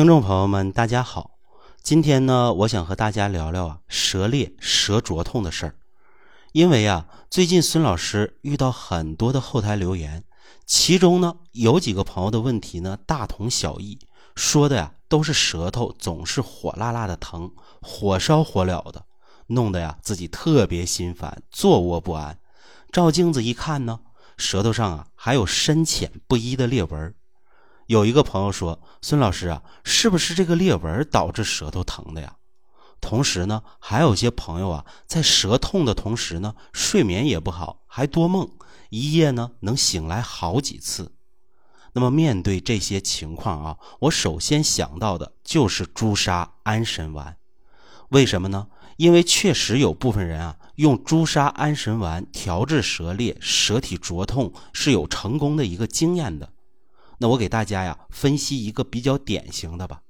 听众朋友们，大家好。今天呢，我想和大家聊聊啊舌裂、舌灼痛的事儿。因为啊，最近孙老师遇到很多的后台留言，其中呢有几个朋友的问题呢大同小异，说的呀都是舌头总是火辣辣的疼，火烧火燎的，弄得呀自己特别心烦，坐卧不安。照镜子一看呢，舌头上啊还有深浅不一的裂纹。有一个朋友说：“孙老师啊，是不是这个裂纹导致舌头疼的呀？”同时呢，还有些朋友啊，在舌痛的同时呢，睡眠也不好，还多梦，一夜呢能醒来好几次。那么面对这些情况啊，我首先想到的就是朱砂安神丸。为什么呢？因为确实有部分人啊，用朱砂安神丸调治舌裂、舌体灼痛是有成功的一个经验的。那我给大家呀分析一个比较典型的吧。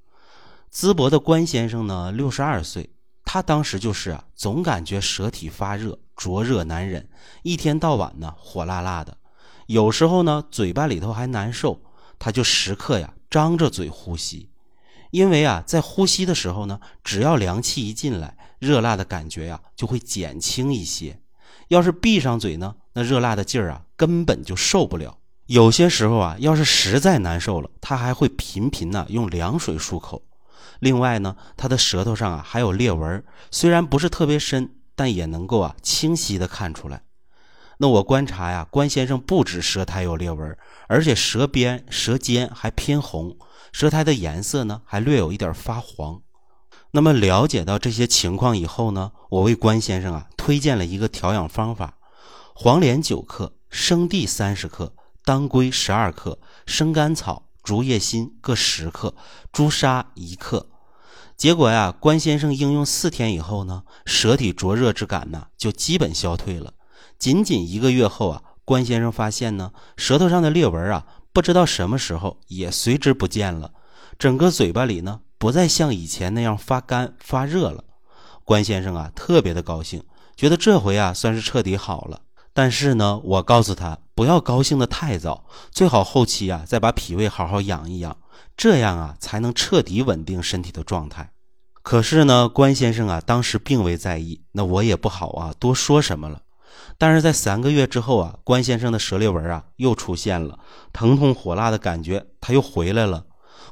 淄博的关先生呢，六十二岁，他当时就是啊，总感觉舌体发热，灼热难忍，一天到晚呢火辣辣的，有时候呢嘴巴里头还难受，他就时刻呀张着嘴呼吸，因为啊在呼吸的时候呢，只要凉气一进来，热辣的感觉呀就会减轻一些；要是闭上嘴呢，那热辣的劲儿啊根本就受不了。有些时候啊，要是实在难受了，他还会频频呢用凉水漱口。另外呢，他的舌头上啊还有裂纹，虽然不是特别深，但也能够啊清晰的看出来。那我观察呀，关先生不止舌苔有裂纹，而且舌边、舌尖还偏红，舌苔的颜色呢还略有一点发黄。那么了解到这些情况以后呢，我为关先生啊推荐了一个调养方法：黄连九克，生地三十克。当归十二克，生甘草、竹叶心各十克，朱砂一克。结果呀，关先生应用四天以后呢，舌体灼热之感呢就基本消退了。仅仅一个月后啊，关先生发现呢，舌头上的裂纹啊，不知道什么时候也随之不见了，整个嘴巴里呢不再像以前那样发干发热了。关先生啊，特别的高兴，觉得这回啊算是彻底好了。但是呢，我告诉他不要高兴的太早，最好后期啊再把脾胃好好养一养，这样啊才能彻底稳定身体的状态。可是呢，关先生啊当时并未在意，那我也不好啊多说什么了。但是在三个月之后啊，关先生的舌裂纹啊又出现了，疼痛火辣的感觉他又回来了。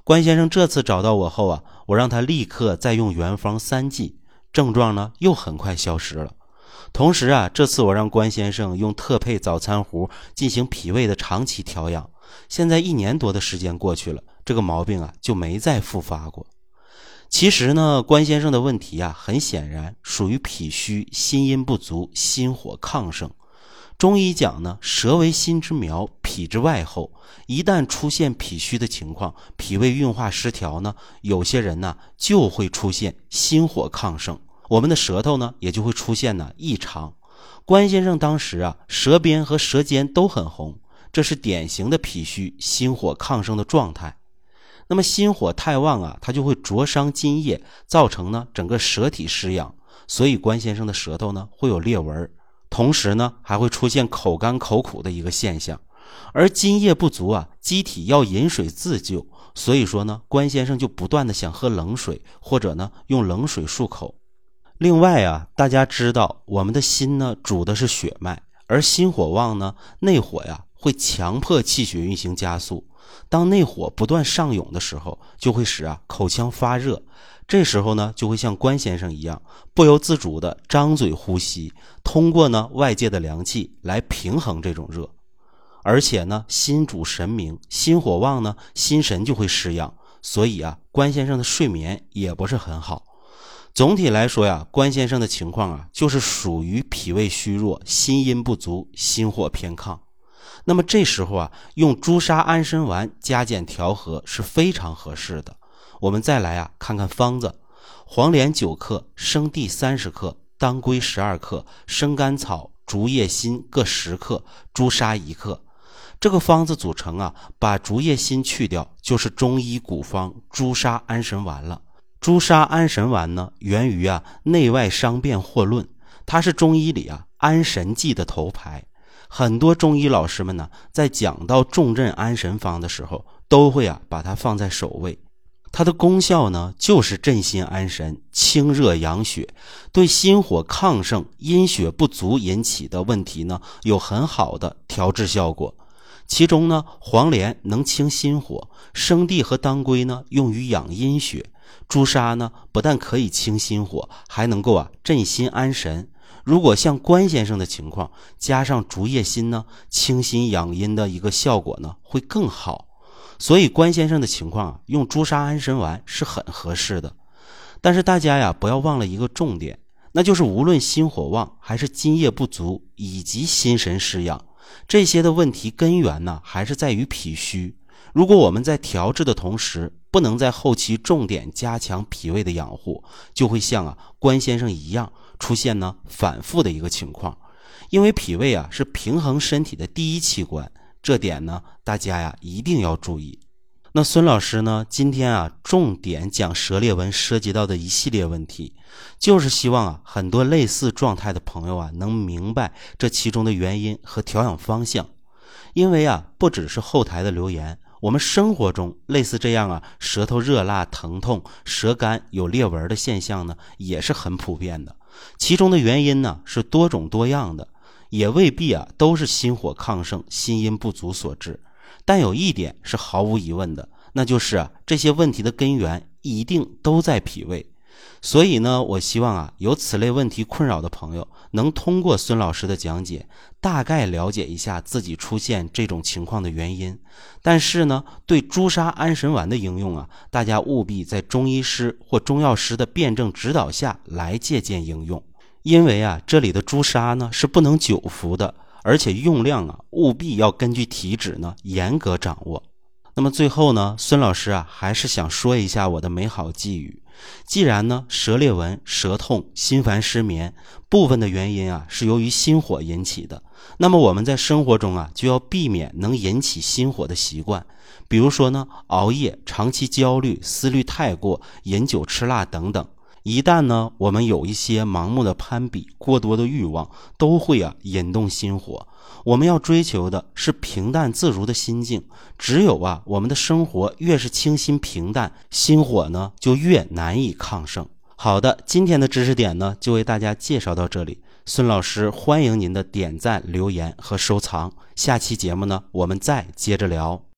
关先生这次找到我后啊，我让他立刻再用原方三剂，症状呢又很快消失了。同时啊，这次我让关先生用特配早餐壶进行脾胃的长期调养。现在一年多的时间过去了，这个毛病啊就没再复发过。其实呢，关先生的问题啊，很显然属于脾虚、心阴不足、心火亢盛。中医讲呢，舌为心之苗，脾之外候。一旦出现脾虚的情况，脾胃运化失调呢，有些人呢就会出现心火亢盛。我们的舌头呢，也就会出现呢异常。关先生当时啊，舌边和舌尖都很红，这是典型的脾虚、心火亢盛的状态。那么心火太旺啊，它就会灼伤津液，造成呢整个舌体失养，所以关先生的舌头呢会有裂纹，同时呢还会出现口干口苦的一个现象。而津液不足啊，机体要饮水自救，所以说呢，关先生就不断的想喝冷水，或者呢用冷水漱口。另外啊，大家知道，我们的心呢主的是血脉，而心火旺呢，内火呀会强迫气血运行加速。当内火不断上涌的时候，就会使啊口腔发热。这时候呢，就会像关先生一样，不由自主的张嘴呼吸，通过呢外界的凉气来平衡这种热。而且呢，心主神明，心火旺呢，心神就会失养，所以啊，关先生的睡眠也不是很好。总体来说呀，关先生的情况啊，就是属于脾胃虚弱、心阴不足、心火偏亢。那么这时候啊，用朱砂安神丸加减调和是非常合适的。我们再来啊，看看方子：黄连九克，生地三十克，当归十二克，生甘草、竹叶心各十克，朱砂一克。这个方子组成啊，把竹叶心去掉，就是中医古方朱砂安神丸了。朱砂安神丸呢，源于啊内外伤变惑论，它是中医里啊安神剂的头牌。很多中医老师们呢，在讲到重镇安神方的时候，都会啊把它放在首位。它的功效呢，就是镇心安神、清热养血，对心火亢盛、阴血不足引起的问题呢，有很好的调治效果。其中呢，黄连能清心火，生地和当归呢，用于养阴血，朱砂呢，不但可以清心火，还能够啊镇心安神。如果像关先生的情况，加上竹叶心呢，清心养阴的一个效果呢，会更好。所以关先生的情况啊，用朱砂安神丸是很合适的。但是大家呀，不要忘了一个重点，那就是无论心火旺还是津液不足，以及心神失养，这些的问题根源呢，还是在于脾虚。如果我们在调治的同时，不能在后期重点加强脾胃的养护，就会像啊关先生一样出现呢反复的一个情况。因为脾胃啊是平衡身体的第一器官。这点呢，大家呀一定要注意。那孙老师呢，今天啊重点讲舌裂纹涉及到的一系列问题，就是希望啊很多类似状态的朋友啊能明白这其中的原因和调养方向。因为啊不只是后台的留言，我们生活中类似这样啊舌头热辣疼痛、舌干有裂纹的现象呢也是很普遍的。其中的原因呢是多种多样的。也未必啊，都是心火亢盛、心阴不足所致。但有一点是毫无疑问的，那就是啊，这些问题的根源一定都在脾胃。所以呢，我希望啊，有此类问题困扰的朋友，能通过孙老师的讲解，大概了解一下自己出现这种情况的原因。但是呢，对朱砂安神丸的应用啊，大家务必在中医师或中药师的辩证指导下来借鉴应用。因为啊，这里的朱砂呢是不能久服的，而且用量啊务必要根据体质呢严格掌握。那么最后呢，孙老师啊还是想说一下我的美好寄语：既然呢舌裂纹、舌痛、心烦失眠部分的原因啊是由于心火引起的，那么我们在生活中啊就要避免能引起心火的习惯，比如说呢熬夜、长期焦虑、思虑太过、饮酒吃辣等等。一旦呢，我们有一些盲目的攀比、过多的欲望，都会啊引动心火。我们要追求的是平淡自如的心境。只有啊，我们的生活越是清新平淡，心火呢就越难以抗盛。好的，今天的知识点呢就为大家介绍到这里。孙老师欢迎您的点赞、留言和收藏。下期节目呢，我们再接着聊。